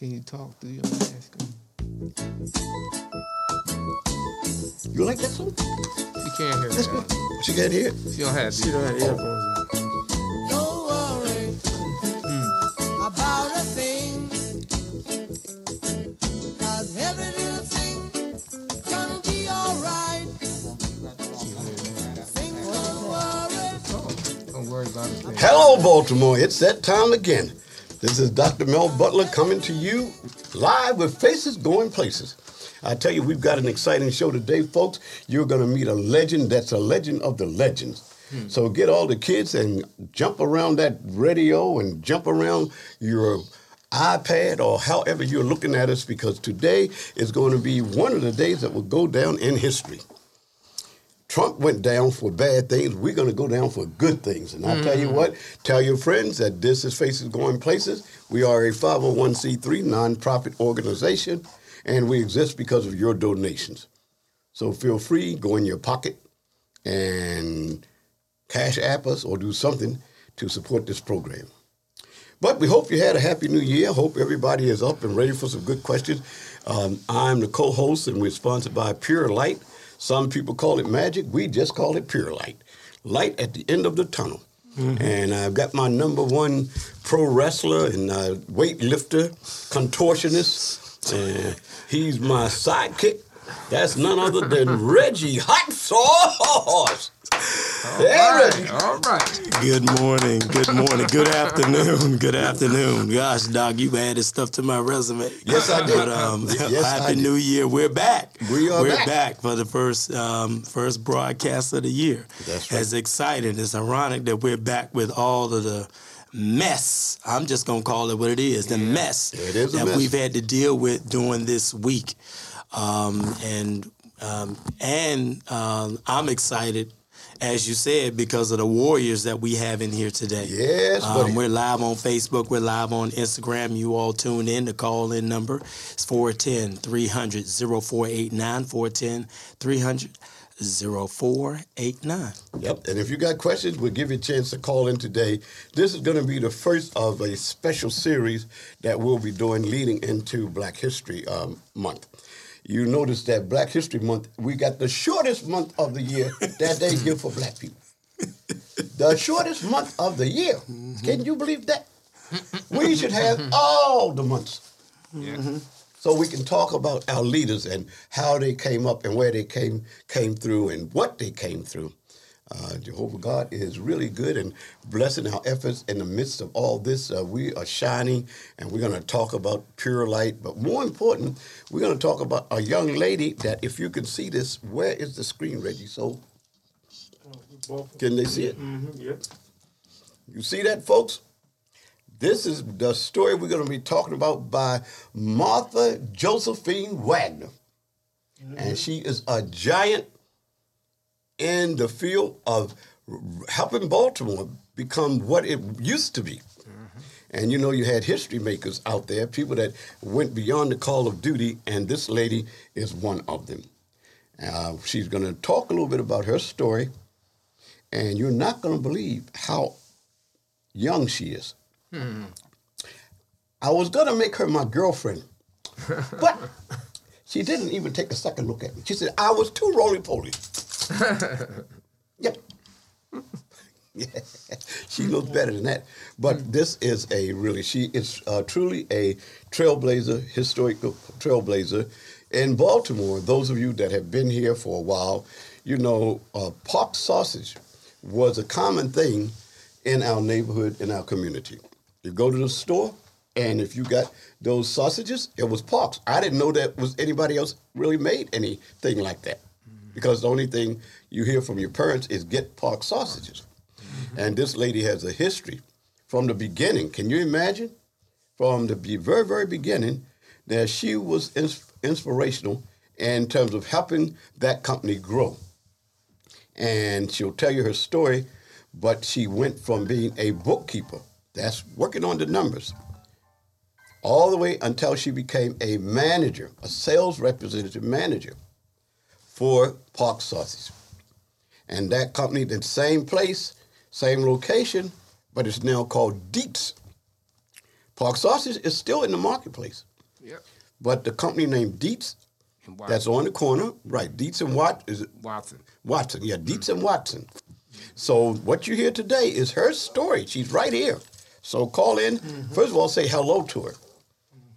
Can you talk through your mask? You like that song? She can't hear That's it. good. She can't hear it. She don't have. She don't have earphones on. Don't worry about a thing. 'Cause every little thing gonna be alright. Things don't worry. Don't worry about it. Hello, Baltimore. It's that time again. This is Dr. Mel Butler coming to you live with Faces Going Places. I tell you, we've got an exciting show today, folks. You're going to meet a legend that's a legend of the legends. Hmm. So get all the kids and jump around that radio and jump around your iPad or however you're looking at us because today is going to be one of the days that will go down in history. Trump went down for bad things. We're going to go down for good things. And I'll tell you what, tell your friends that this is Faces Going Places. We are a 501c3 nonprofit organization, and we exist because of your donations. So feel free, go in your pocket and cash app us or do something to support this program. But we hope you had a happy new year. Hope everybody is up and ready for some good questions. Um, I'm the co host, and we're sponsored by Pure Light. Some people call it magic. We just call it Pure Light. Light at the end of the tunnel. And I've got my number one pro wrestler and uh, weightlifter, contortionist. And he's my sidekick. That's none other than Reggie Hot Sauce. Hey, Reggie. All right. Good morning. Good morning. Good afternoon. Good afternoon. Gosh, Doc, you added stuff to my resume. Yes, I did. But um, Yes, I happy did. New Year. We're back. We are We're back. for the first um, first broadcast of the year. That's right. As exciting. It's ironic that we're back with all of the mess. I'm just gonna call it what it is. The mess It is that mess. we've had to deal with during this week. Um, and um, and um, I'm excited, as you said, because of the warriors that we have in here today. Yes, um, we're live on Facebook. We're live on Instagram. You all tune in. The call in number is 410 300 0489. 410 300 0489. Yep. And if you got questions, we'll give you a chance to call in today. This is going to be the first of a special series that we'll be doing leading into Black History um, Month. You notice that Black History Month, we got the shortest month of the year that they give for black people. The shortest month of the year. Mm-hmm. Can you believe that? We should have all the months Yeah. so we can talk about our leaders and how they came up and where they came came through and what they came through. Uh, Jehovah God is really good and blessing our efforts in the midst of all this. Uh, we are shining, and we're going to talk about pure light. But more important, we're going to talk about a young lady that, if you can see this, where is the screen, Reggie? So, can they see it? You see that, folks? This is the story we're going to be talking about by Martha Josephine Wagner. And she is a giant in the field of helping Baltimore become what it used to be. And you know, you had history makers out there, people that went beyond the call of duty, and this lady is one of them. Uh, she's going to talk a little bit about her story, and you're not going to believe how young she is. I was gonna make her my girlfriend, but she didn't even take a second look at me. She said I was too roly poly. yep. yeah, she looks better than that. But this is a really she is uh, truly a trailblazer, historical trailblazer in Baltimore. Those of you that have been here for a while, you know, uh, pork sausage was a common thing in our neighborhood, in our community. You go to the store, and if you got those sausages, it was Parks. I didn't know that was anybody else really made anything like that, because the only thing you hear from your parents is get Park sausages. Mm-hmm. And this lady has a history from the beginning. Can you imagine? From the very, very beginning, that she was ins- inspirational in terms of helping that company grow and she'll tell you her story. But she went from being a bookkeeper, that's working on the numbers, all the way until she became a manager, a sales representative manager for Park Sausage. And that company, the same place, same location, but it's now called Dietz. Park Sausage is still in the marketplace, Yep. but the company named Dietz, that's on the corner, right? Dietz and Wat is it Watson. Watson? Yeah, Dietz mm-hmm. and Watson. So what you hear today is her story. She's right here. So call in. Mm-hmm. First of all, say hello to her,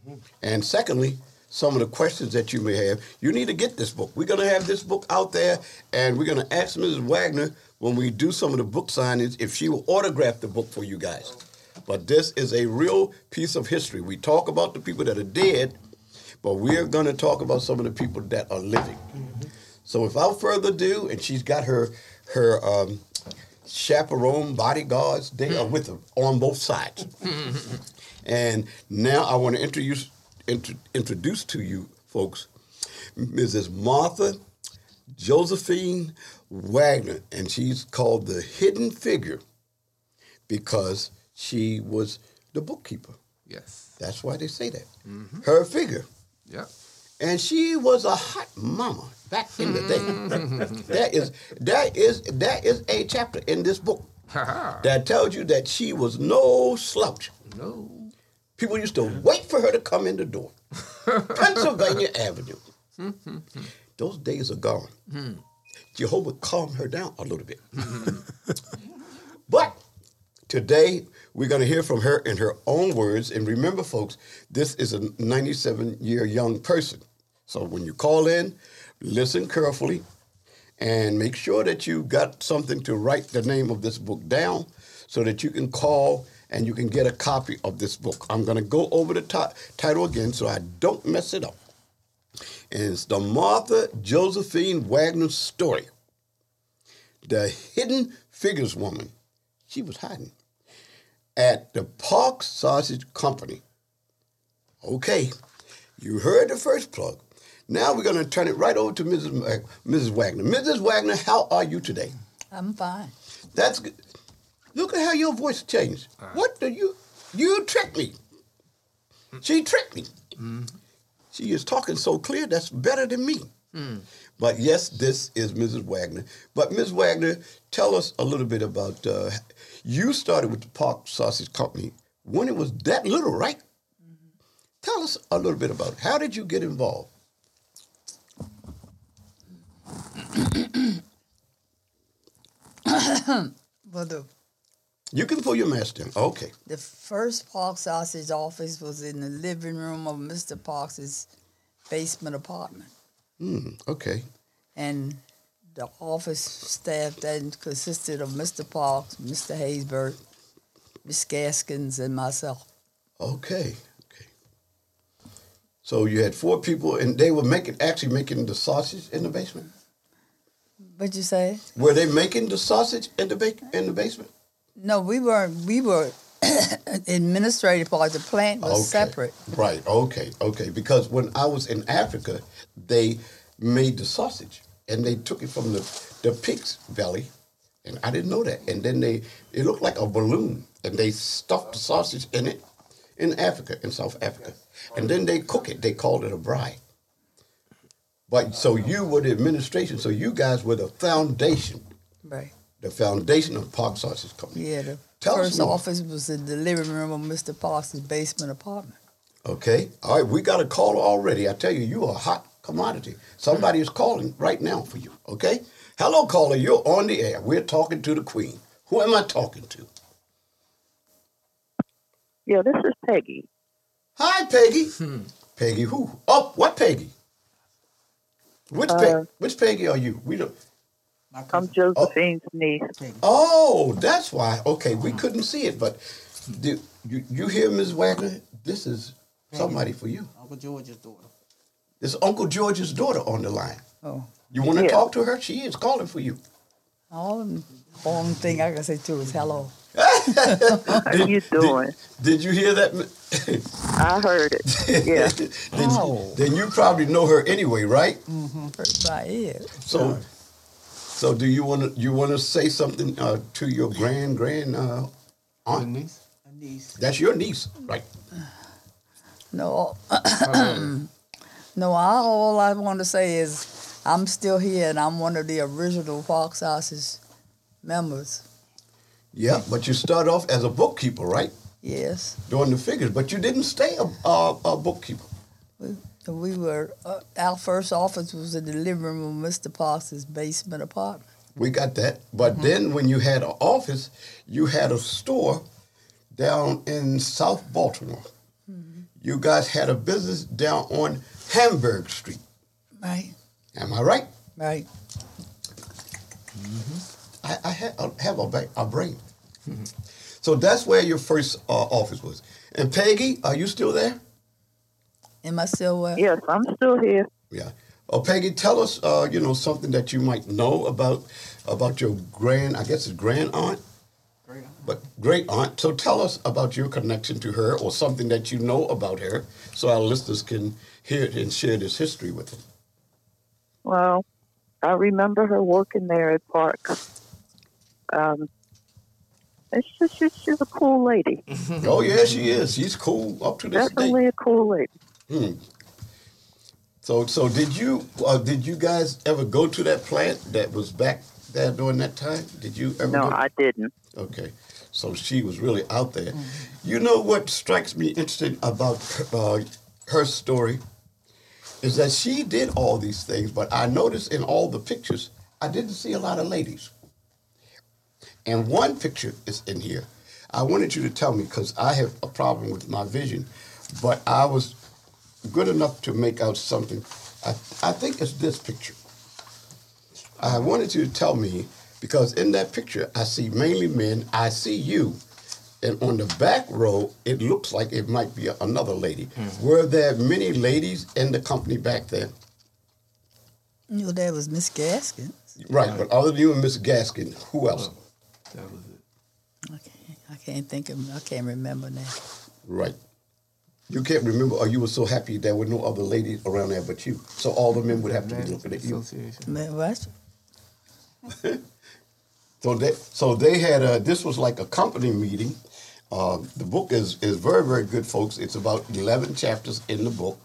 mm-hmm. and secondly, some of the questions that you may have. You need to get this book. We're gonna have this book out there, and we're gonna ask Mrs. Wagner when we do some of the book signings if she will autograph the book for you guys. But this is a real piece of history. We talk about the people that are dead, but we're going to talk about some of the people that are living. Mm-hmm. So without further ado, and she's got her her um, chaperone bodyguards. They are mm-hmm. with her on both sides. Mm-hmm. and now I want to introduce intro, introduce to you folks Mrs. Martha Josephine Wagner, and she's called the hidden figure because she was the bookkeeper. Yes. That's why they say that. Mm-hmm. Her figure. Yep. And she was a hot mama back in the day. that is that is that is a chapter in this book that tells you that she was no slouch. No. People used to wait for her to come in the door. Pennsylvania Avenue. Mm-hmm. Those days are gone. Jehovah calmed her down a little bit. Mm-hmm. but today we're going to hear from her in her own words. And remember, folks, this is a 97 year young person. So when you call in, listen carefully and make sure that you've got something to write the name of this book down so that you can call and you can get a copy of this book. I'm going to go over the ti- title again so I don't mess it up. And it's the Martha Josephine Wagner story. The hidden figures woman. She was hiding at the Park Sausage Company. Okay, you heard the first plug. Now we're going to turn it right over to Mrs. Mrs. Wagner. Mrs. Wagner, how are you today? I'm fine. That's good. Look at how your voice changed. What do you? You tricked me. She tricked me. Mm-hmm. She is talking so clear. That's better than me. Mm. But yes, this is Mrs. Wagner. But Ms. Wagner, tell us a little bit about. Uh, you started with the Park Sausage Company when it was that little, right? Mm-hmm. Tell us a little bit about it. How did you get involved? Well, the, You can pull your mask down. Okay. the first Park Sausage office was in the living room of Mr. Parks's basement apartment. Hmm. Okay. And the office staff then consisted of Mr. Parks, Mr. Haysbert, Miss Gaskins, and myself. Okay. Okay. So you had four people, and they were making actually making the sausage in the basement. What'd you say? Were they making the sausage in the ba- in the basement? No, we weren't. We were administrative part. The plant was Okay. separate. Right. Okay. Okay. Because when I was in Africa, they made the sausage, and they took it from the the pig's belly, and I didn't know that. And then they it looked like a balloon, and they stuffed the sausage in it in Africa, in South Africa, and then they cook it. They called it a braai. But so you were the administration, so you guys were the foundation, Right. The foundation of Park Sausage Company. Yeah, the Tell us first more. office was in the living room of Mr. Parks's basement apartment. Okay. All right. We got a caller already. I tell you, you are a hot commodity. Somebody is calling right now for you. Okay. Hello, caller. You're on the air. We're talking to the Queen. Who am I talking to? Yeah, this is Peggy. Hi, Peggy. Peggy who? Oh, what Peggy? Which Uh, Peg? Which Peggy are you? We don't. I'm Josephine's oh. niece. Oh, that's why. Okay, we couldn't see it, but do you you hear Ms. Wagner? This is somebody for you. Uncle George's daughter. This is Uncle George's daughter on the line. Oh, You want to Yeah. talk to her? She is calling for you. all the only thing I can say to is hello. How you doing? Did you hear that? I heard it. Yeah. then, Oh. then you probably know her anyway, right? First by ear. So, so do you want to you want to say something uh, to your grand grand uh, aunt? Denise? A niece. That's your niece, right? No, no. All, all I want to say is I'm still here and I'm one of the original Fox Sausage members. Yeah, but you start off as a bookkeeper, right? Yes. doing the figures, but you didn't stay a, a, a bookkeeper. We, we were, uh, our first office was in the living room of Mr. Parks' basement apartment. We got that. But then when you had an office, you had a store down in South Baltimore. You guys had a business down on Hamburg Street. Right. Am I right? Right. I, I, ha- I have a, ba- a brain. So that's where your first uh, office was. And Peggy, are you still there? Am I still where? Yes, I'm still here. Yeah. Oh, Peggy, tell us, uh, you know, something that you might know about about your grand, I guess it's grand aunt, great aunt, but great aunt. So tell us about your connection to her, or something that you know about her, so our listeners can hear it and share this history with them. Well, I remember her working there at Park. Um, it's just, she's, she's a cool lady. oh yeah, she is. She's cool up to this day. Definitely a cool lady. Hmm. So, so did you uh, did you guys ever go to that plant that was back there during that time? Did you ever? No, go? I didn't. Okay, so she was really out there. You know what strikes me interesting about uh, her story is that she did all these things, but I noticed in all the pictures I didn't see a lot of ladies. And one picture is in here. I wanted you to tell me because I have a problem with my vision, but I was good enough to make out something. I, I think it's this picture. I wanted you to tell me because in that picture I see mainly men. I see you, and on the back row it looks like it might be another lady. Mm-hmm. Were there many ladies in the company back then? You know, there was Miss Gaskin. Right, but other than you and Miss Gaskin, who else? Oh, that was it. I can't, I can't think of, I can't remember now. Right. You can't remember, or you were so happy there were no other ladies around there but you. So all the men would have to be looking at you. Association. Man, what? So they, so they had a. This was like a company meeting. Uh, the book is is very very good, folks. It's about eleven chapters in the book,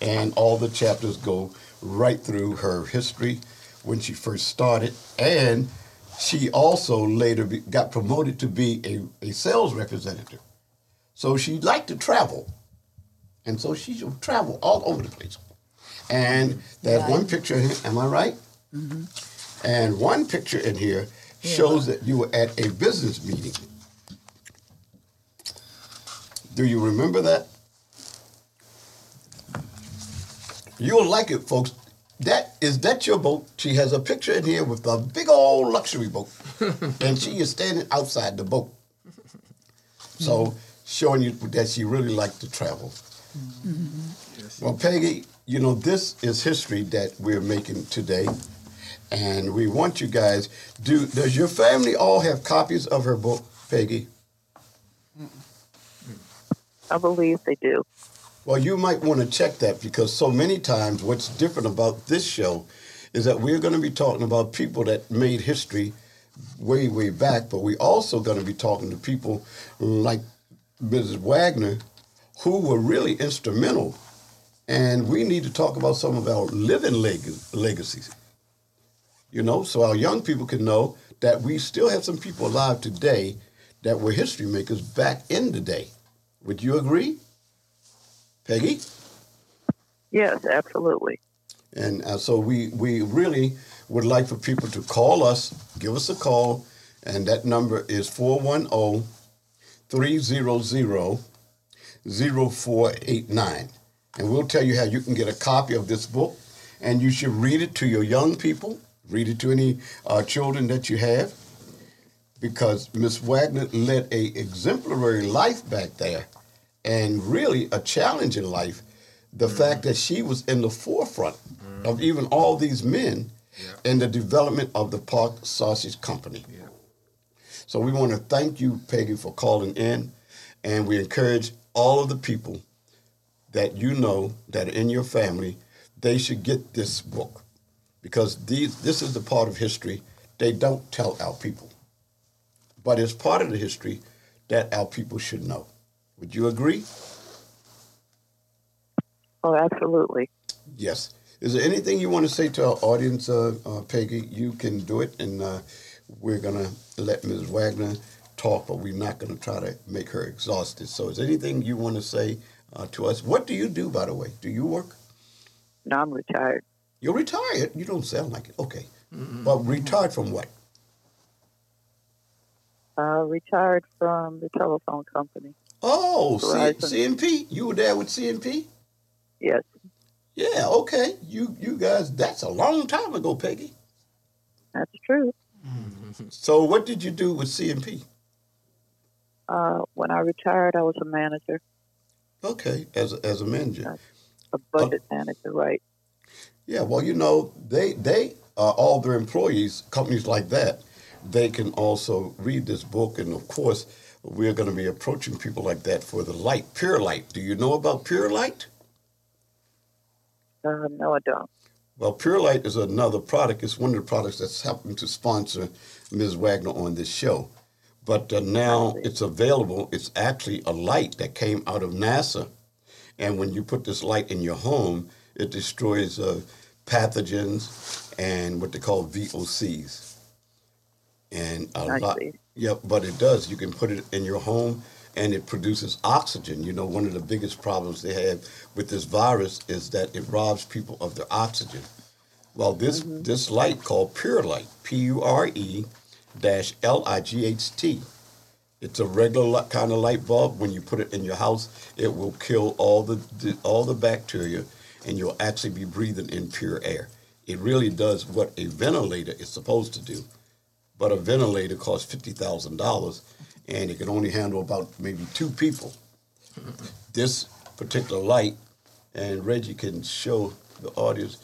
and all the chapters go right through her history when she first started, and she also later be, got promoted to be a, a sales representative. So she liked to travel, and so she would travel all over the place. And there's Right. one picture here. Am I right? Mm-hmm. And one picture in here shows that you were at a business meeting. Do you remember that? You'll like it, folks. That is that your boat. She has a picture in here with a big old luxury boat, and she is standing outside the boat. So showing you that she really liked to travel. Mm-hmm. Well, Peggy, you know this is history that we're making today, and we want you guys. Do does your family all have copies of her book, Peggy? I believe they do. Well, you might want to check that because so many times what's different about this show is that we're going to be talking about people that made history way, way back, but we're also going to be talking to people like Mrs. Wagner who were really instrumental. And we need to talk about some of our living leg- legacies. You know, so our young people can know that we still have some people alive today that were history makers back in the day. Would you agree? Peggy? Yes, absolutely. And uh, so we, we really would like for people to call us, give us a call, and that number is 410 300 0489. And we'll tell you how you can get a copy of this book, and you should read it to your young people, read it to any uh, children that you have, because Miss Wagner led a exemplary life back there, and really a challenging life. The fact that she was in the forefront of even all these men in the development of the Park Sausage Company. Yeah. So we want to thank you, Peggy, for calling in, and we encourage all of the people that you know that are in your family, they should get this book because these, this is the part of history they don't tell our people, but it's part of the history that our people should know. Would you agree? Oh, absolutely. Yes. Is there anything you want to say to our audience, uh, uh, Peggy? You can do it, and uh, we're going to let Ms. Wagner talk, but we're not going to try to make her exhausted. So, is there anything you want to say uh, to us? What do you do, by the way? Do you work? No, I'm retired. You're retired. You don't sound like it. Okay. But retired from what? Uh, retired from the telephone company. Oh, C- C&P. You were there with C&P? Yes. Yeah, okay. You you guys, that's a long time ago, Peggy. That's true. So what did you do with C&P? Uh, when I retired, I was a manager, Okay, as a, as a manager. a budget manager, right? Yeah, well, you know, they they uh, all their employees, companies like that, they can also read this book, and of course, we're going to be approaching people like that for the light, Pure Light. Do you know about Pure Light? Uh, no, I don't. Well, Pure Light is another product. It's one of the products that's helping to sponsor Ms. Wagner on this show. But uh, now it's available. It's actually a light that came out of NASA. And when you put this light in your home, it destroys uh, pathogens and what they call VOCs. And a I lot. see. Yep, but it does. You can put it in your home and it produces oxygen. You know, one of the biggest problems they have with this virus is that it robs people of their oxygen. Well, this this light called Pure Light, P U R E dash L I G H T. It's a regular kind of light bulb. When you put it in your house, it will kill all the, the all the bacteria, and you'll actually be breathing in pure air. It really does what a ventilator is supposed to do but a ventilator costs fifty thousand dollars, and it can only handle about maybe two people. This particular light, and Reggie can show the audience.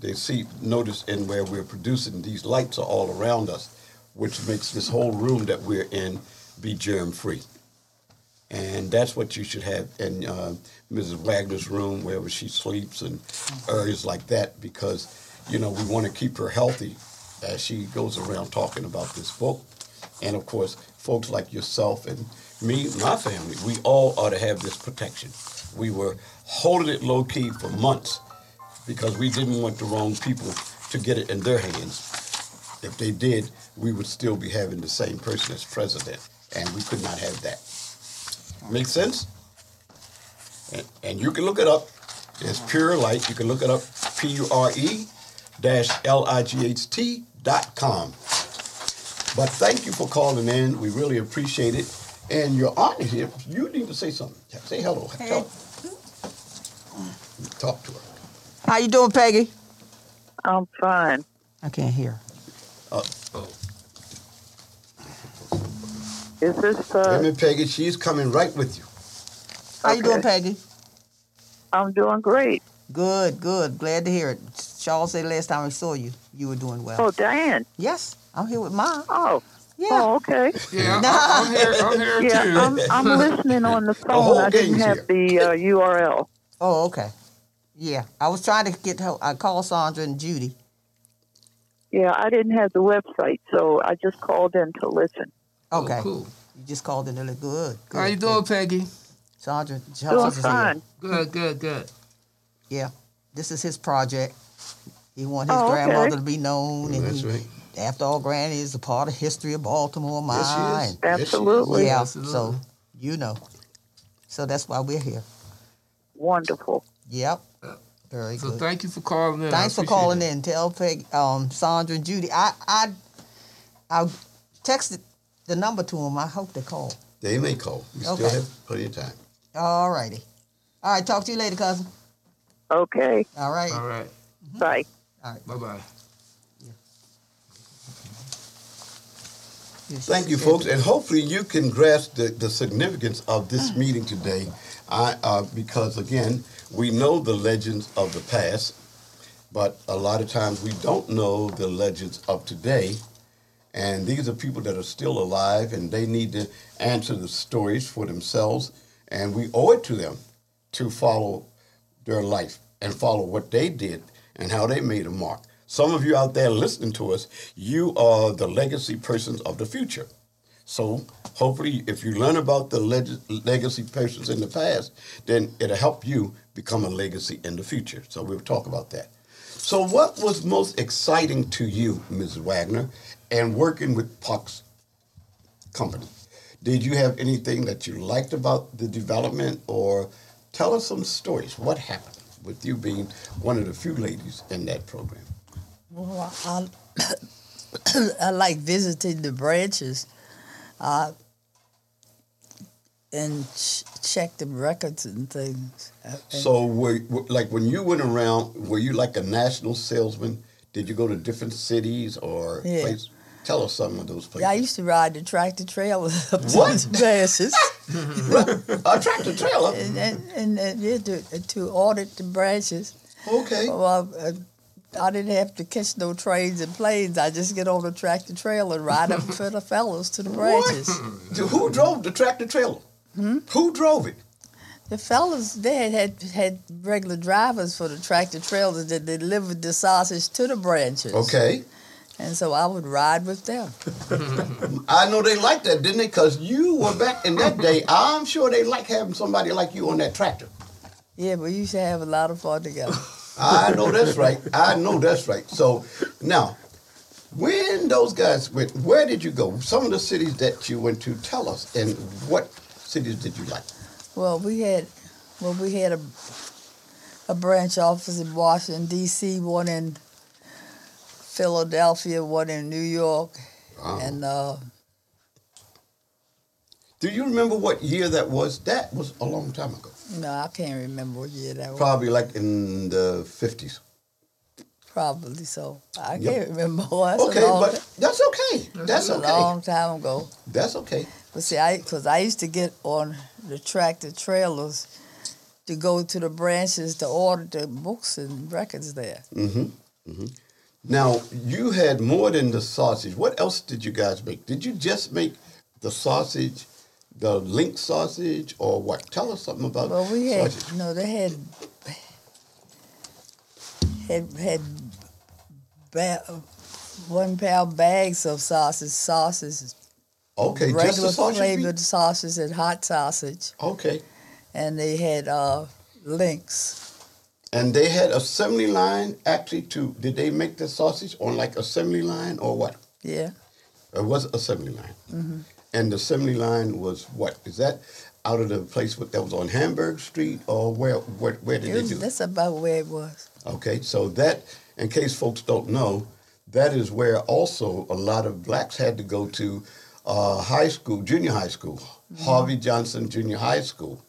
They see, notice, in where we're producing these lights are all around us, which makes this whole room that we're in be germ free. And that's what you should have in uh, Mrs. Wagner's room, wherever she sleeps, and areas like that, because you know we want to keep her healthy as she goes around talking about this book. And of course, folks like yourself and me, my family, we all ought to have this protection. We were holding it low key for months because we didn't want the wrong people to get it in their hands. If they did, we would still be having the same person as president, and we could not have that. Make sense? And, and you can look it up. It's Pure Light. You can look it up, P U R E dash L I G H T dot com. But thank you for calling in. We really appreciate it. And your aunt is here. You need to say something. Say hello. Tell- Talk to her. How you doing, Peggy? I'm fine. I can't hear. Uh, Is this? Wait a Uh, minute, Peggy. She's coming right with you. How you doing, Peggy? I'm doing great. Good, good. Glad to hear it. Charles said last time I saw you, you were doing well. Oh, Diane. Yes, I'm here with mine. Oh. Yeah. Oh, okay. Yeah, I, I'm here. I'm here Yeah, too. I'm, I'm listening on the phone. whole I didn't gang's have the uh, URL. Oh, okay. Yeah, I was trying to get her. I called Sandra and Judy. Yeah, I didn't have the website, so I just called in to listen. Okay. Oh, cool. You just called in. They're good. good How you doing, Peggy? Sandra. Doing is fine. Good, good, good. Yeah, this is his project. He want his Oh, okay. grandmother to be known, and That's he, right. after all, Granny is a part of history of Baltimore, mine. Yes, she is. Yes. Absolutely. Yeah, Absolutely. so you know. So that's why we're here. Wonderful. Yep. Very So good. thank you for calling in. Thanks for calling it. in. Tell Peg, um, Sandra and Judy. I I I texted the number to them. I hope they call. They may call. We still have plenty of time. All righty. All right. Talk to you later, cousin. Okay. All right. All right. Bye. All right. Bye bye. Thank you, folks, and hopefully you can grasp the, the significance of this meeting today. I, uh, because again, we know the legends of the past, but a lot of times we don't know the legends of today. And these are people that are still alive, and they need to answer the stories for themselves. And we owe it to them to follow their life and follow what they did and how they made a mark. Some of you out there listening to us, you are the legacy persons of the future. So hopefully, if you learn about the leg- legacy persons in the past, then it'll help you become a legacy in the future. So we'll talk about that. So, what was most exciting to you, Ms. Wagner, and working with Puck's company? Did you have anything that you liked about the development, or tell us some stories? What happened with you being one of the few ladies in that program? Well, I, I like visiting the branches, uh, and ch- check the records and things. And- So, were, like when you went around, were you like a national salesman? Did you go to different cities or Yeah. places? Tell us some of those places. yeah, I used to ride the tractor trailer up to What? the branches, a tractor trailer. and, and, and, and yeah, to, to audit the branches. Okay. Well, uh, I didn't have to catch no trains and planes. I just get on the tractor trailer and ride up for the fellows to the branches. So Who drove the tractor trailer? Hmm? Who drove it? The fellas there had had regular drivers for the tractor trailers that delivered the sausage to the branches. Okay. And so I would ride with them. I know they liked that, didn't they? Because you were back in that day. I'm sure they like having somebody like you on that tractor. Yeah, but you used to have a lot of fun together. I know that's right. I know that's right. So now, when those guys went, where did you go? Some of the cities that you went to, tell us, and what cities did you like? Well, we had well we had a a branch office in Washington D.C., one in Philadelphia, one in New York, Wow. and uh, Do you remember what year that was? That was a long time ago. no, I can't remember what year that was. Probably like in the 50s. Probably so. I Yep. can't remember. That's Okay, but that's okay. That's a okay. A long time ago. That's okay. But see, I because I used to get on the tractor trailers to go to the branches to order the books and records there. hmm hmm Now, you had more than the sausage. What else did you guys make? Did you just make the sausage, the link sausage, or what? Tell us something about Well, we had sausage. no, they had had had ba- one pound bags of sausage, sausage, Okay, just regular the sausage. flavored meat? sausage and hot sausage, Okay. and they had uh, links. And they had assembly line actually to, did they make the sausage on like assembly line or what? Yeah, It was assembly line. Mm-hmm. And the assembly line was what? Is that out of the place that was on Hamburg Street or where, where, where did it they do that's about where it was. Okay, so that, in case folks don't know, that is where also a lot of blacks had to go to uh, high school, junior high school, Harvey Johnson Junior High School,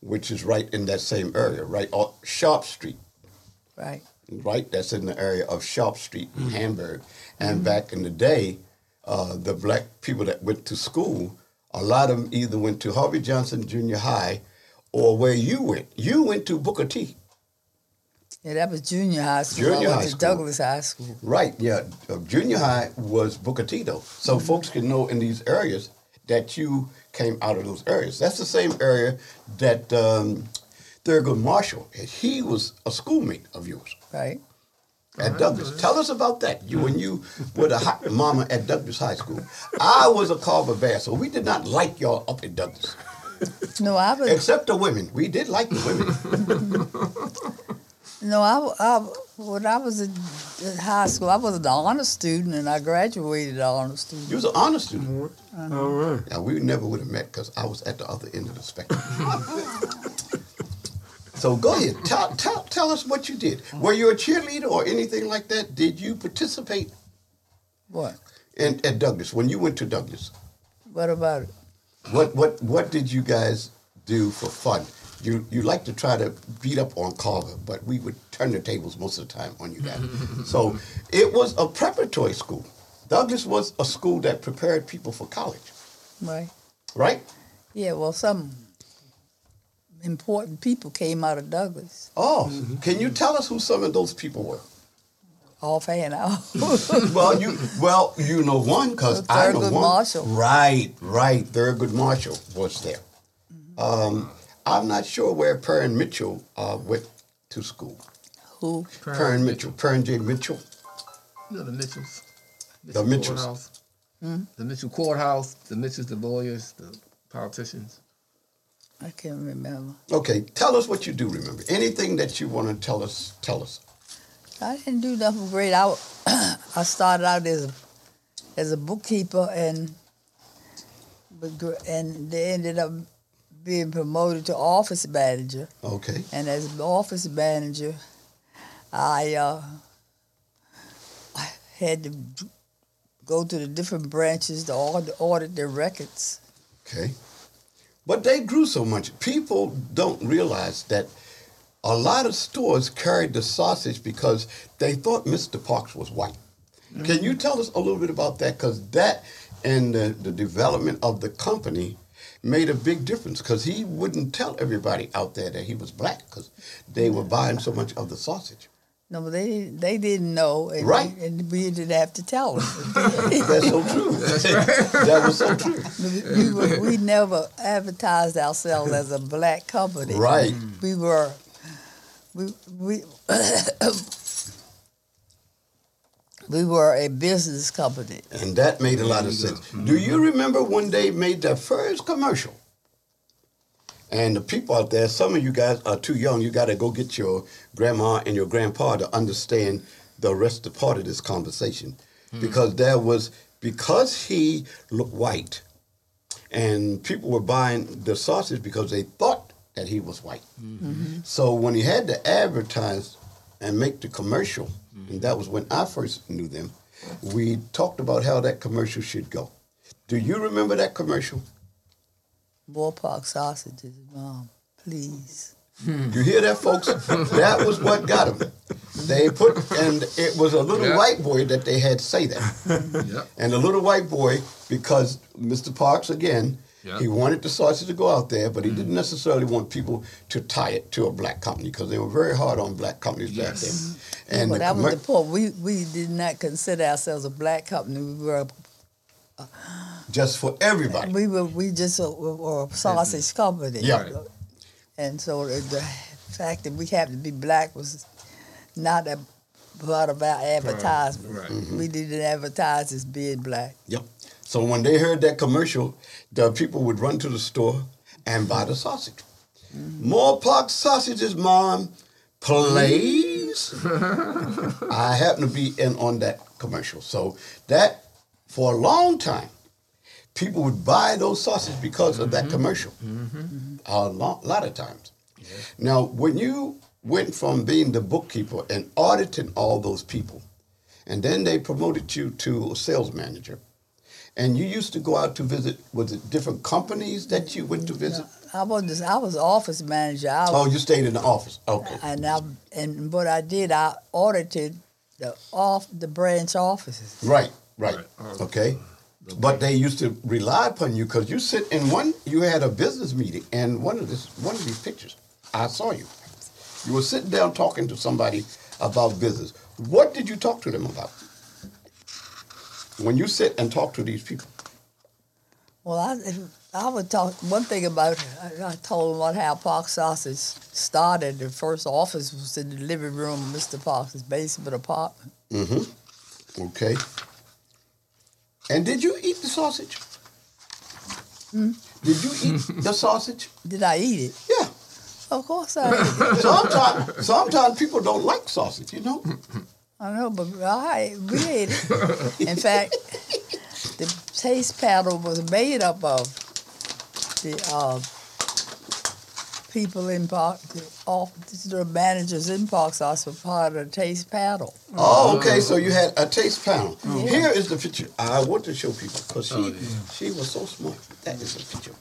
which is right in that same area, right on Sharp Street, Right. right? That's in the area of Sharp Street in Hamburg. And back in the day, uh, the black people that went to school, a lot of them either went to Harvey Johnson Junior High or where you went. You went to Booker T. Yeah, that was junior high school. Junior I went high to school. Douglass High School. Right, yeah. Uh, junior high was Booker T, though. So folks can know in these areas that you came out of those areas. That's the same area that um, Thurgood Marshall, he was a schoolmate of yours Right. at Douglass. Tell us about that. You When you were the hot mama at Douglass High School. I was a Carver Bear, so we did not like y'all up at Douglass. No, I was Except the women. We did like the women. no, I, I when I was in in high school, I was an honor student, and I graduated an honor student. You was an honor student. Uh-huh. All right. Now we never would have met because I was at the other end of the spectrum. so go ahead, tell, tell tell us what you did. Were you a cheerleader or anything like that? Did you participate What? in at Douglass when you went to Douglass? What about it? What what what did you guys do for fun? You you like to try to beat up on Carver, but we would turn the tables most of the time on you guys. so it was a preparatory school. Douglass was a school that prepared people for college, Right. right? Yeah. Well, some important people came out of Douglass. Oh, can you tell us who some of those people were? Offhand, out. well, you well you know one because I know Thurgood one. Marshall. Right, right. Thurgood Marshall was there. Um, I'm not sure where Parren Mitchell uh, went to school. Who? Parren Mitchell, Parren J. Mitchell. You know the Mitchells. The Mitchells. Courthouse. Hmm? The Mitchell Courthouse. The Mitchells, the lawyers, the politicians. I can't remember. Okay, tell us what you do remember. Anything that you want to tell us, tell us. I didn't do nothing great. I, I started out as a, as a bookkeeper and and they ended up being promoted to office manager. Okay. And as office manager, I, uh, I had to go to the different branches to audit, audit their records. Okay. But they grew so much. People don't realize that a lot of stores carried the sausage because they thought Mr. Parks was white. Can you tell us a little bit about that? Because that and the, the development of the company made a big difference because he wouldn't tell everybody out there that he was black because they were buying so much of the sausage. No, but they they didn't know, and, Right. and we didn't have to tell them. That's so true. that was so true. we, were, we never advertised ourselves as a black company. Right. We were, we we we were a business company. And that made a lot of sense. Do you remember when they made their first commercial? And the people out there, some of you guys are too young. You got to go get your grandma and your grandpa to understand the rest of part of this conversation, because there was because he looked white, and people were buying the sausage because they thought that he was white. So when he had to advertise and make the commercial, and that was when I first knew them, we talked about how that commercial should go. Do you remember that commercial? Ballpark sausages, mom, please. You hear that, folks? that was what got them. They put, and it was a little Yeah. white boy that they had say that. Yep. And the little white boy, because Mr. Parks, again, Yeah. he wanted the sausage to go out there, but he didn't necessarily want people to tie it to a black company because they were very hard on black companies back then. And but the that was commer- the point. We we did not consider ourselves a black company. We were just for everybody. we were we just a, were a sausage company. Yeah. Right. And so the, the fact that we happened to be black was not a part of our advertisement. right. Mm-hmm. We didn't advertise as being black. Yep. So when they heard that commercial, the people would run to the store and buy the sausage. Mm. More pork sausages, mom, please. I happen to be in on that commercial. So that, for a long time, people would buy those sausages because of that mm-hmm. commercial. Mm-hmm. A lot, lot of times. Now, when you went from being the bookkeeper and auditing all those people, and then they promoted you to a sales manager, and you used to go out to visit, was it different companies that you went to visit? I was I was office manager. I Oh, you stayed in the office. Okay. and I and what I did, I audited the off the branch offices. Right, right. Right. Oh. Okay. But they used to rely upon you because you sit in one. You had a business meeting, and one of this, one of these pictures, I saw you. You were sitting down talking to somebody about business. What did you talk to them about? When you sit and talk to these people, Well, I I would talk one thing about. I, I told them about how Park Sausage started. The first office was in the living room of Mr. Parks' basement apartment. Mm-hmm. Okay. And did you eat the sausage? Mm. Did you eat the sausage? Did I eat it? Yeah. Of course I. Sometimes, sometimes people don't like sausage. You know. I know, but I we ate it. In fact, the taste paddle was made up of the uh, people in Park, the, office, the managers in Park Sauce were part of the taste paddle. Oh, okay. So you had a taste panel. Here is the picture. I want to show people because she she was so smart. That is the picture.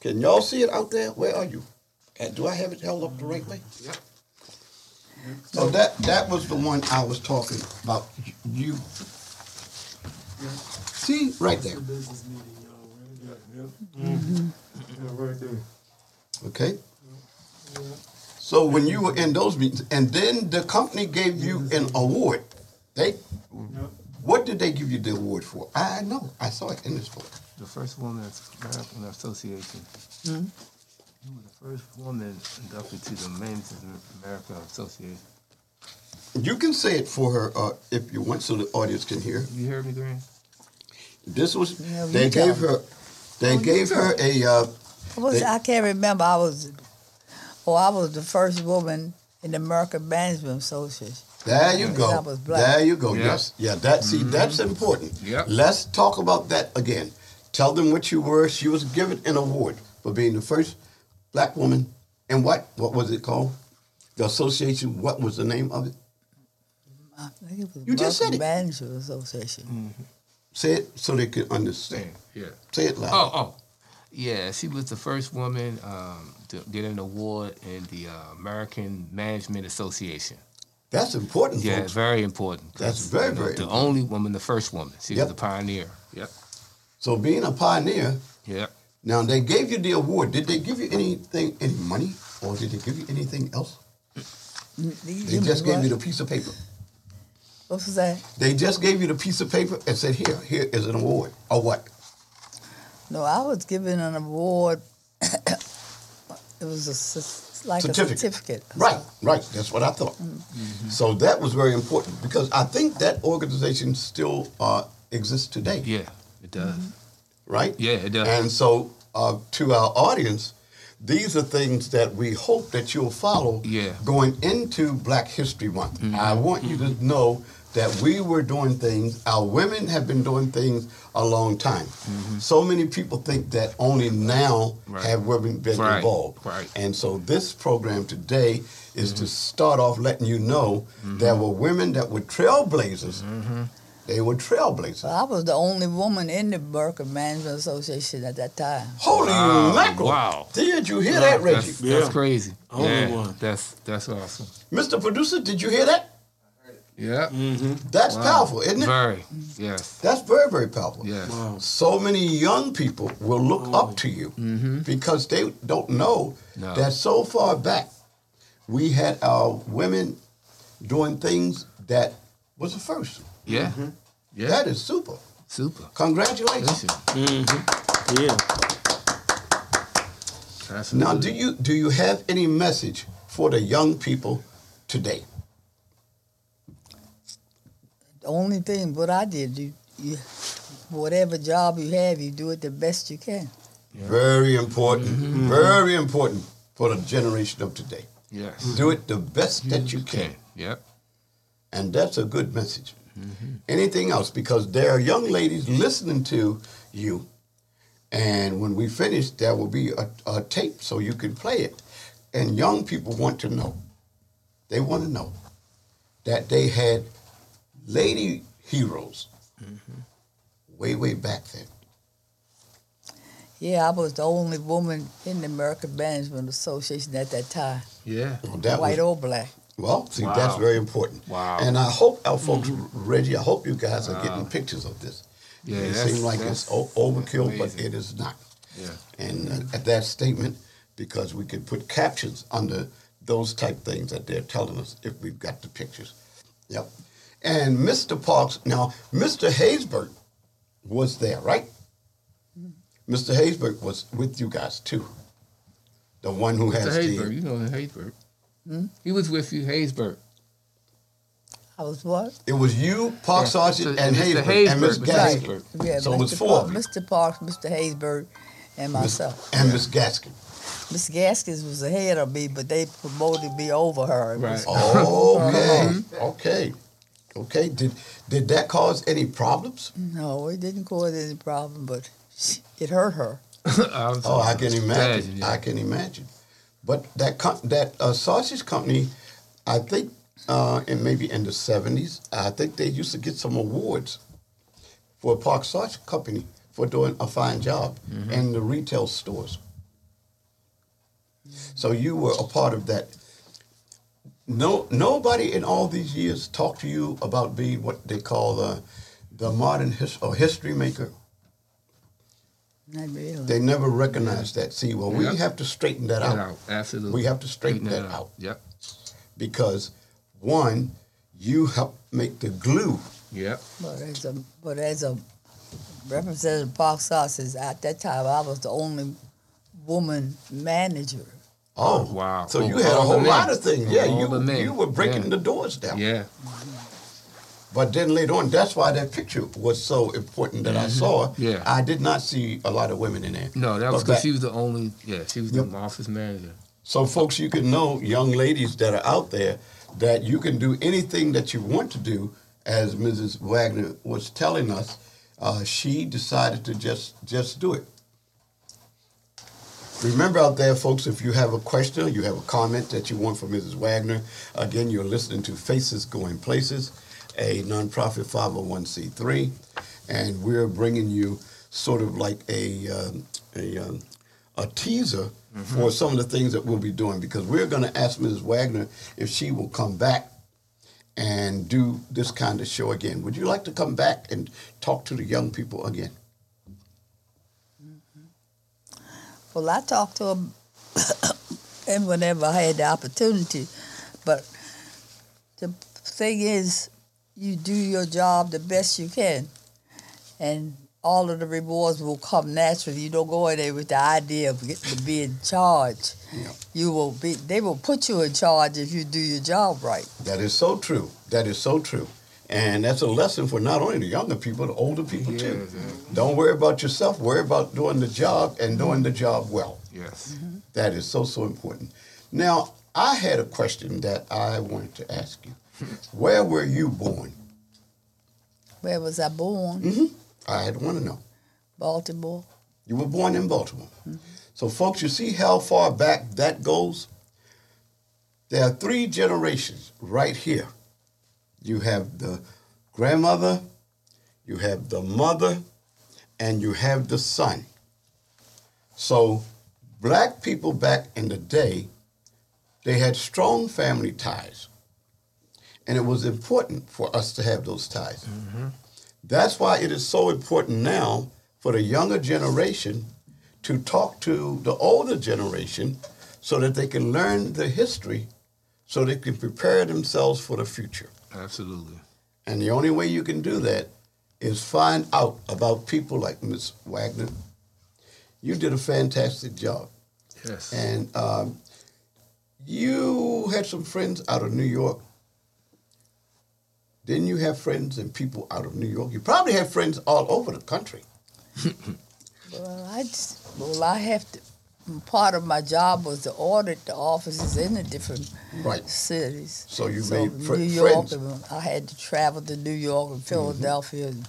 Can y'all see it out there? Where are you? And do I have it held up the right way? Yep. So that that was the one I was talking about. You see right there. business meeting, y'all. Right? Yeah, yeah. right there. Okay. So when you were in those meetings, and then the company gave you an award, they what did they give you the award for? I know, I saw it in this book. The first woman's American Association. Hmm? You were the first woman inducted to the Men's America Association. You can say it for her uh, if you want, so the audience can hear. You heard me, Green? This was Yeah, they gave her they gave her a uh, was, They- I can't remember. I was, oh, I was the first woman in the American Management Association. There you go. I was black. There you go. Yeah. Yes. Yeah, that see that's important. Yep. Let's talk about that again. Tell them what you were. She was given an award for being the first black woman and what what was it called? The association, what was the name of it? I think it was You just said American it. Manager Association. Say it so they could understand. Yeah. Say it loud. Oh, oh. Yeah, she was the first woman um, to get an award in the uh, American Management Association. That's important, Yeah, folks. very important. That's very, you know, very The important. only woman, the first woman. She Yep. was a pioneer. Yep. So being a pioneer, Yep. Now they gave you the award. Did they give you anything, any money, or did they give you anything else? They just gave you the piece of paper. What was that? They just gave you the piece of paper and said, "Here, here is an award." Or what? No, I was given an award. it was a, like Certificate. a certificate. Right, right. That's what I thought. Mm-hmm. So that was very important because I think that organization still uh, exists today, Yeah, it does. Right? Yeah, it does. And so, uh, to our audience, these are things that we hope that you'll follow Yeah. Mm-hmm. going into Black History Month. I want you to know that we were doing things, our women have been doing things a long time. So many people think that only now Mm-hmm. Right. have women been Right, involved. right. And so this program today is to start off letting you know there were women that were trailblazers. They were trailblazers. I was the only woman in the American Management Association at that time. Holy Wow, mackerel! wow. Did you hear that, Reggie? That's, that's Yeah. crazy. Only yeah, one. That's that's awesome. Mr. Producer, did you hear that? I heard it. Yeah. Mm-hmm. That's Wow. powerful, isn't it? Very. Yes. That's very, very powerful. Yes. Wow. So many young people will look up to you mm-hmm. because they don't know No. that so far back we had our women doing things that was the first. Yeah. Mm-hmm. Yeah. That is super. super. Congratulations. Listen, mm-hmm. Yeah. that's Now, do you do you have any message for the young people today? The only thing what I did, you, you whatever job you have, you do it the best you can. Very important. Mm-hmm. Very important for the generation of today. Yes. Do it the best that you can. Yep. And that's a good message. Anything else? Because there are young ladies listening to you. And when we finish, there will be a, a tape so you can play it. And young people want to know. They want to know that they had lady heroes way, way back then. Yeah, I was the only woman in the American Management Association at that time, Yeah. Well, that white was, or black. Well, see, Wow. that's very important. Wow. And I hope our folks, Reggie, I hope you guys are getting pictures of this. Yeah. it seems like it's o- overkill, but it is not. Yeah. And uh, at that statement, because we could put captions under those type things that they're telling us if we've got the pictures. Yep. And Mr. Parks, now Mr. Haysbert was there, right? Mr. Haysbert was with you guys too. The one who Mr. has Haysbert, the you know Haysbert. Hmm? He was with you, Haysbert. I was what? it was you, Park Yeah, Sergeant, Mr. and Mr. Haysbert, and Miss Mr. Gaskin. Haysbert. Yeah, So Mr. it was four Park, of you. Mr. Parks, Mr. Haysbert, and myself. and Miss Gaskin. Miss Gaskins was ahead of me, but they promoted me over her. It was- Oh, okay, okay, uh-huh. okay. Did did that cause any problems? No, it didn't cause any problem, but it hurt her. Oh, I can imagine. yeah. I can imagine. But that com- that uh, sausage company, I think, uh, and maybe in the seventies, I think they used to get some awards for a Park Sausage Company for doing a fine job in the retail stores. So you were a part of that. No, nobody in all these years talked to you about being what they call the the modern his, or history maker. Not really. They never recognized that. See, well, we Yep. have to straighten that Get out out. Absolutely. We have to straighten that out. Yep. because one, you help make the glue. Yep. But as a but as a representative Park Sausage at that time, I was the only woman manager. Oh, Wow. So you had a whole lot of things. Yeah, all you you were breaking Yeah. the doors down. Yeah. But then later on, that's why that picture was so important that I saw. Mm-hmm. Yeah. I did not see a lot of women in there. No, that was because she was the only. Yeah, she was Yep. the office manager. So, folks, you can know young ladies that are out there that you can do anything that you want to do, as Mrs. Wagner was telling us, uh, she decided to just just do it. Remember out there, folks, if you have a question, you have a comment that you want from Mrs. Wagner, again, you're listening to Faces Going Places, a nonprofit 501c3, and we're bringing you sort of like a um, a, um, a teaser for some of the things that we'll be doing because we're going to ask Mrs. Wagner if she will come back and do this kind of show again. Would you like to come back and talk to the young people again? Well, I talked to them and whenever I had the opportunity, but the thing is, you do your job the best you can, and all of the rewards will come naturally. You don't go in there with the idea of getting to be in charge. Yeah. You will be. They will put you in charge if you do your job right. That is so true. That is so true. And that's a lesson for not only the younger people, the older people too. Yes, Don't worry about yourself, worry about doing the job and doing the job well. yes. That is so, so important. Now, I had a question that I wanted to ask you. Where were you born? Where was I born? hmm I want to know. Baltimore. You were born in Baltimore. So, folks, you see how far back that goes? There are three generations right here. You have the grandmother, you have the mother, and you have the son. So, black people back in the day, they had strong family ties. And it was important for us to have those ties. That's why it is so important now for the younger generation to talk to the older generation so that they can learn the history so they can prepare themselves for the future. Absolutely. And the only way you can do that is find out about people like Miss Wagner. You did a fantastic job. Yes. And um, you had some friends out of New York. Didn't you have friends and people out of New York? You probably have friends all over the country. Well, I just, well, I have to. Part of my job was to audit the offices in the different Right. cities. So you made fr- New York, friends. and I had to travel to New York and mm-hmm. Philadelphia and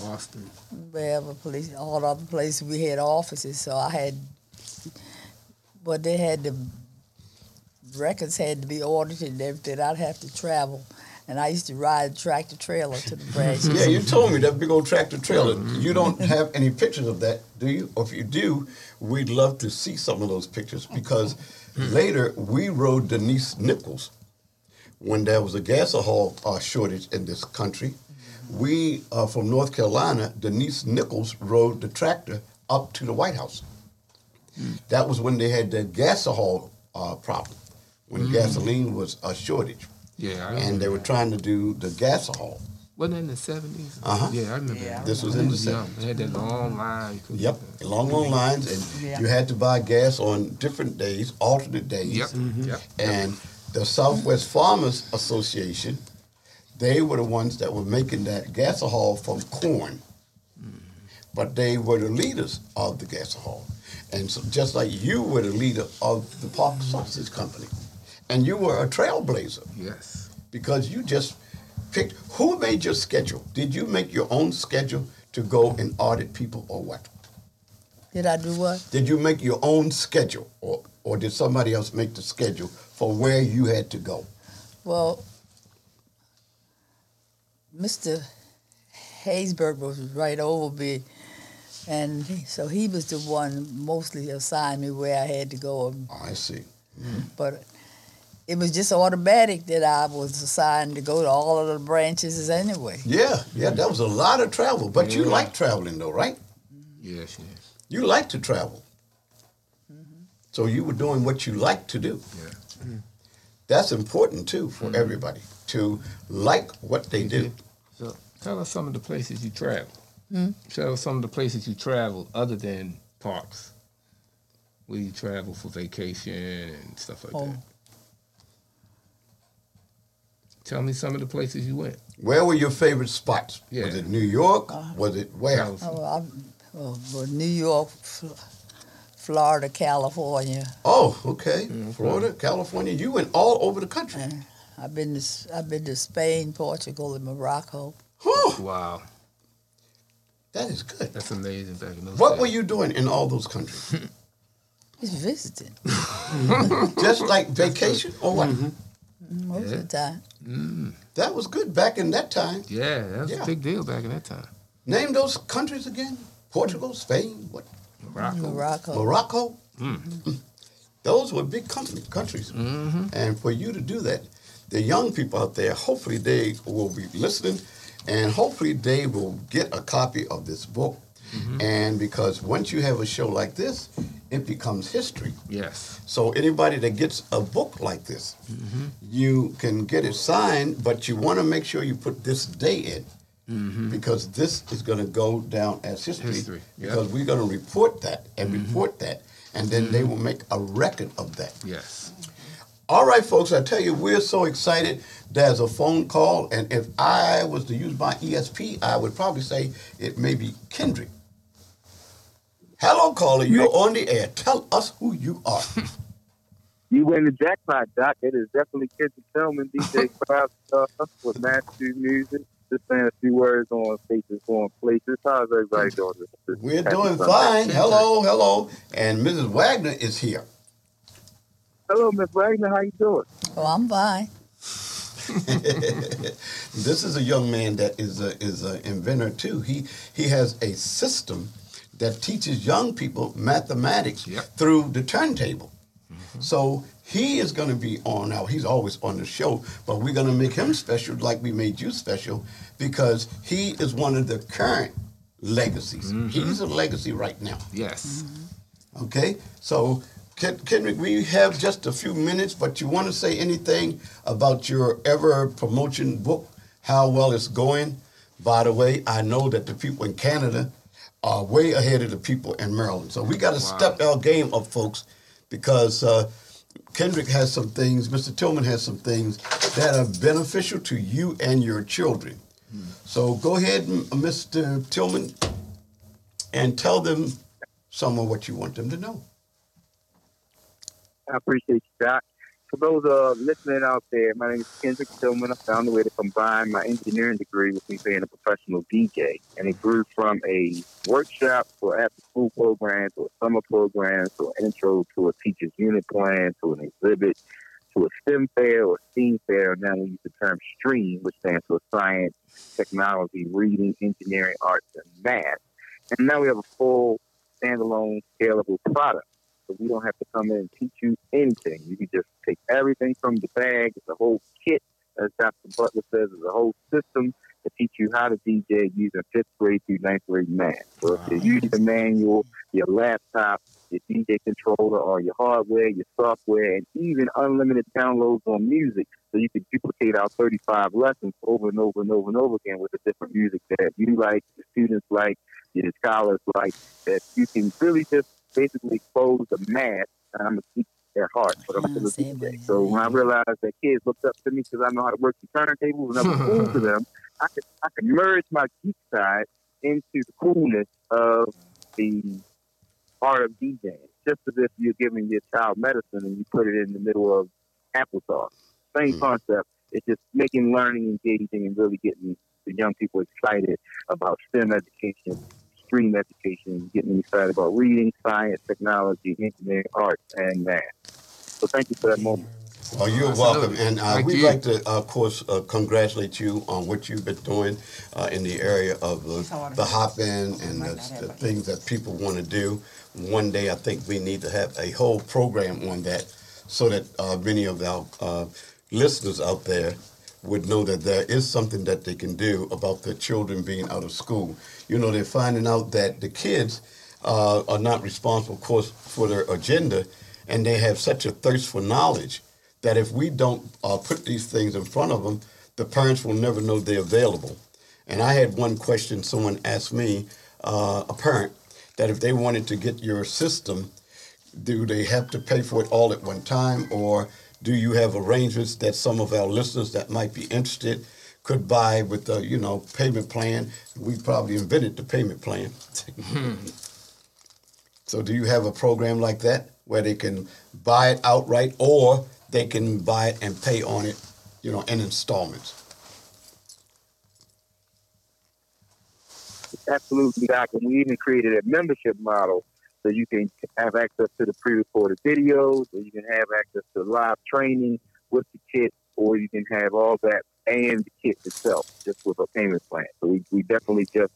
Boston. wherever place, all other places we had offices. So I had, but they had the records had to be audited and everything. I'd have to travel, and I used to ride a tractor trailer to the branches. Yeah, you told me that big old tractor trailer. You don't have any pictures of that, do you? Or if you do, we'd love to see some of those pictures because later we rode Denise Nichols when there was a gasohol uh, shortage in this country. We, uh, from North Carolina, Denise Nichols rode the tractor up to the White House. That was when they had the gasohol uh, problem, when gasoline was a shortage. Yeah, I And they were trying to do the gas gasohol. Wasn't that in the seventies? Uh-huh. Yeah, I remember. Yeah, I that. This was I in the 70s. They had that long line. You couldn't- Yep, along those lines, and Yeah. you had to buy gas on different days, alternate days. Yep. Yep. And the Southwest Farmers Association, they were the ones that were making that gasohol from corn. But they were the leaders of the gasohol. And so just like you were the leader of the Park Sausage Company. And you were a trailblazer Yes. because you just picked who made your schedule? Did you make your own schedule to go and audit people or what? Did I do what? Did you make your own schedule, or or did somebody else make the schedule for where you had to go? Well, Mr. Haysbert was right over me, and so he was the one mostly assigned me where I had to go. And- I see. But it was just automatic that I was assigned to go to all of the branches anyway. Yeah, yeah, that was a lot of travel. But you like traveling, though, right? Yes, yes. You like to travel. Mm-hmm. So you were doing what you like to do. Yeah. Mm-hmm. That's important too for mm-hmm. everybody to like what they do. So tell us some of the places you travel. Hmm? Tell us some of the places you travel other than parks. Where you travel for vacation and stuff like Oh. that. Tell me some of the places you went. Where were your favorite spots? Yeah. Was it New York? Uh, Was it where? Oh, I, well, well, New York, Florida, California. Oh, mm, okay. Florida, California. You went all over the country. I've been to S- I've been to Spain, Portugal, and Morocco. Whew, Wow, that is good. that's amazing. Back in those What days. were you doing in all those countries? Just visiting Just like vacation or what? Mm-hmm. Most Yeah. of the time. That was good back in that time. Yeah, that was Yeah. a big deal back in that time. Name those countries again. Portugal, Spain, what? Morocco. Morocco. Morocco. Mm. Those were big country, countries. Mm-hmm. And for you to do that, the young people out there, hopefully they will be listening and hopefully they will get a copy of this book. Mm-hmm. And because once you have a show like this, it becomes history. Yes. So anybody that gets a book like this, Mm-hmm. you can get it signed, but you want to make sure you put this day in because this is going to go down as history. Mm-hmm. History, yep. Because we're going to report that and report that, and then they will make a record of that. Yes. All right, folks, I tell you, we're so excited. There's a phone call, and if I was to use my ESP, I would probably say it may be Kendrick. Hello, caller. You're on the air. Tell us who you are. You win the jackpot, Doc. It is definitely Kendrick Tillman, DJ Five Star with Matthew Music. Just saying a few words on Faces on Places. How's everybody doing? This, this We're happy doing Sunday? fine. Hello, hello. And Mrs. Wagner is here. Hello, Miss Wagner. How you doing? Oh, I'm fine. this is a young man that is a is an inventor too. He he has a system that teaches young people mathematics Yep. through the turntable. Mm-hmm. So he is going to be on now. He's always on the show, but we're going to make him special, like we made you special, because he is one of the current legacies. Mm-hmm. He's a legacy right now. Yes. Mm-hmm. Okay, so Ken- Kendrick, we have just a few minutes, but you want to say anything about your ever promotion book, how well it's going? By the way, I know that the people in Canada are way ahead of the people in Maryland, so we got to Wow. step our game up, folks, because uh, Kendrick has some things, Mr. Tillman has some things that are beneficial to you and your children. So go ahead, Mr. Tillman, and tell them some of what you want them to know. I appreciate you, Doc. For those uh, listening out there, my name is Kendrick Tillman. I found a way to combine my engineering degree with me being a professional DJ. And it grew from a workshop an after school program to a summer program to an intro to a teacher's unit plan to an exhibit to a STEM fair or STEAM fair. Now we use the term STREAM, which stands for science, technology, reading, engineering, arts, and math. And now we have a full standalone scalable product. So we don't have to come in and teach you anything. You can just take everything from the bag, it's a whole kit, as Dr. Butler says, it's a whole system to teach you how to DJ using fifth grade through ninth grade math. So if you're using the manual, your laptop, your DJ controller, or your hardware, your software, and even unlimited downloads on music, so you can duplicate our 35 lessons over and over and over and over again with the different music that you like, the students like, the scholars like, that you can really just basically expose the math, and I'm going to teach their heart, but I'm a Say DJ. So when I realized that kids looked up to me because I know how to work the turntables and I was cool to them, I could I could merge my geek side into the coolness of the art of DJing. Just as if you're giving your child medicine and you put it in the middle of applesauce. Same Mm. concept. It's just making learning engaging and really getting the young people excited about STEM education, stream education, getting them excited about reading, science, technology, engineering, arts, and math. So thank you for that moment. Well, you're welcome, and uh, we'd like to, of course, uh, congratulate you on what you've been doing uh, in the area of the, the hop-in and the, the things that people want to do. One day, I think we need to have a whole program on that, so that uh, many of our uh, listeners out there would know that there is something that they can do about their children being out of school. You know, they're finding out that the kids uh, are not responsible, of course, for their agenda, and they have such a thirst for knowledge that if we don't uh, put these things in front of them, the parents will never know they're available. And I had one question someone asked me, uh, a parent, that if they wanted to get your system, do they have to pay for it all at one time, or do you have arrangements that some of our listeners that might be interested could buy with the you know payment plan? We probably invented the payment plan. Hmm. so do you have a program like that where they can buy it outright, or they can buy it and pay on it you know, in installments. Absolutely, Doc. And we even created a membership model so you can have access to the pre-recorded videos, or you can have access to live training with the kit, or you can have all that and the kit itself, just with a payment plan. So we, we definitely just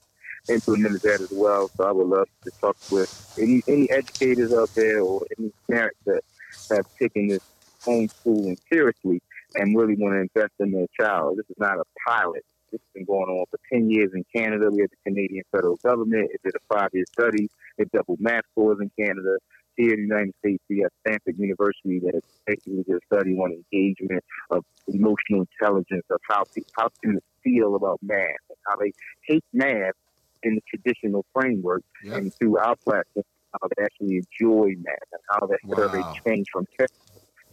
implemented that as well. So I would love to talk with any any educators out there or any parents that have taken this homeschooling seriously and really want to invest in their child. This is not a pilot. This has been going on for 10 years in Canada. We have the Canadian federal government. It did a five-year study. It doubled math scores in Canada. Here in the United States, we have Stanford University that basically did a study on engagement of emotional intelligence, of how, how students feel about math, and how they take math in the traditional framework Yep. and through our platform, how they actually enjoy math and how that survey Wow. changed from test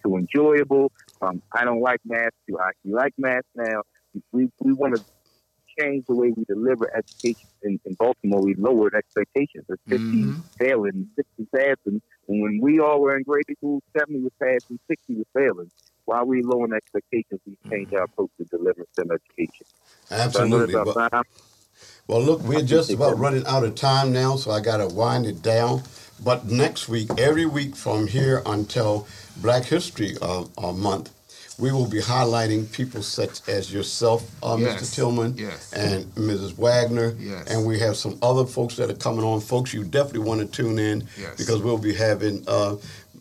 to enjoyable, from I don't like math to I you like math now. We, we want to change the way we deliver education in, in Baltimore. We lowered expectations. There's 50 Mhm. failing, 60 passing. When we all were in grade school, 70 was passing, 60 was failing. While we lowering expectations, we changed our approach to delivering STEM education. So Absolutely. that's But- time. Well, look, we're just about running out of time now, so I got to wind it down. But next week, every week from here until Black History uh, uh, Month, we will be highlighting people such as yourself, uh, Yes, Mr. Tillman, yes. and Mrs. Wagner. Yes. And we have some other folks that are coming on. Folks, you definitely want to tune in because we'll be having uh,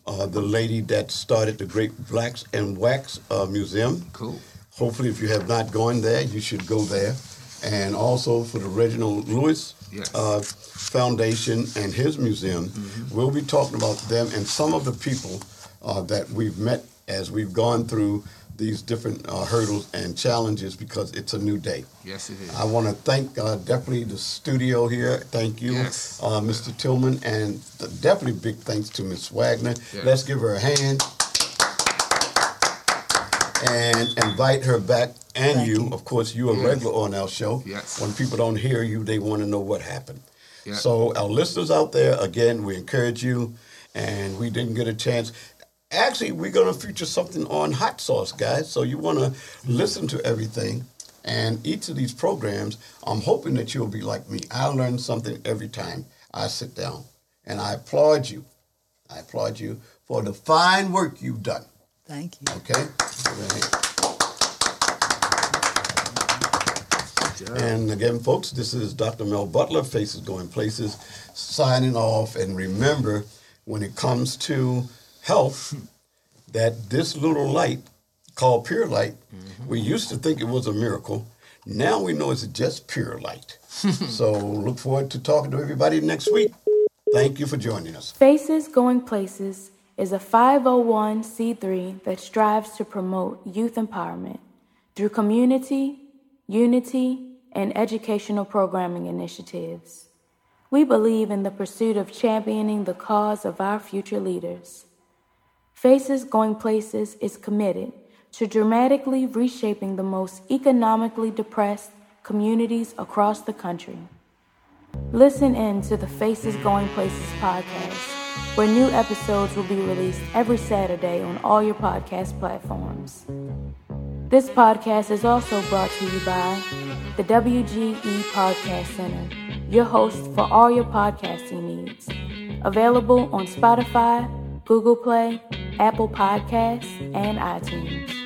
uh, the lady that started the Great Blacks in Wax uh, Museum. Cool. Hopefully, if you have not gone there, you should go there. And also for the Reginald Lewis uh, Foundation and his museum, we'll be talking about them and some of the people uh, that we've met as we've gone through these different uh, hurdles and challenges because it's a new day. Yes, it is. I want to thank uh, definitely the studio here. Thank you, Yes. uh, Mr. Tillman, and th- definitely big thanks to Miss Wagner. Yes. Let's give her a hand and invite her back. And you, you. of course, you're a Yes. regular on our show. Yes. When people don't hear you, they want to know what happened. Yeah. So, our listeners out there, again, we encourage you, and we didn't get a chance. Actually, we're going to feature something on hot sauce, guys. So, you want to listen to everything. And each of these programs, I'm hoping that you'll be like me. I learn something every time I sit down. And I applaud you. I applaud you for the fine work you've done. Thank you. Okay? And again, folks, this is Dr. Mel Butler, Faces Going Places, signing off. And remember, when it comes to health, that this little light called pure light, we used to think it was a miracle. Now we know it's just pure light. so look forward to talking to everybody next week. Thank you for joining us. Faces Going Places is a 501c3 that strives to promote youth empowerment through community, unity, and educational programming initiatives. We believe in the pursuit of championing the cause of our future leaders. Faces Going Places is committed to dramatically reshaping the most economically depressed communities across the country. Listen in to the Faces Going Places podcast, where new episodes will be released every Saturday on all your podcast platforms. This podcast is also brought to you by the WGE Podcast Center, your host for all your podcasting needs. Available on Spotify, Google Play, Apple Podcasts, and iTunes.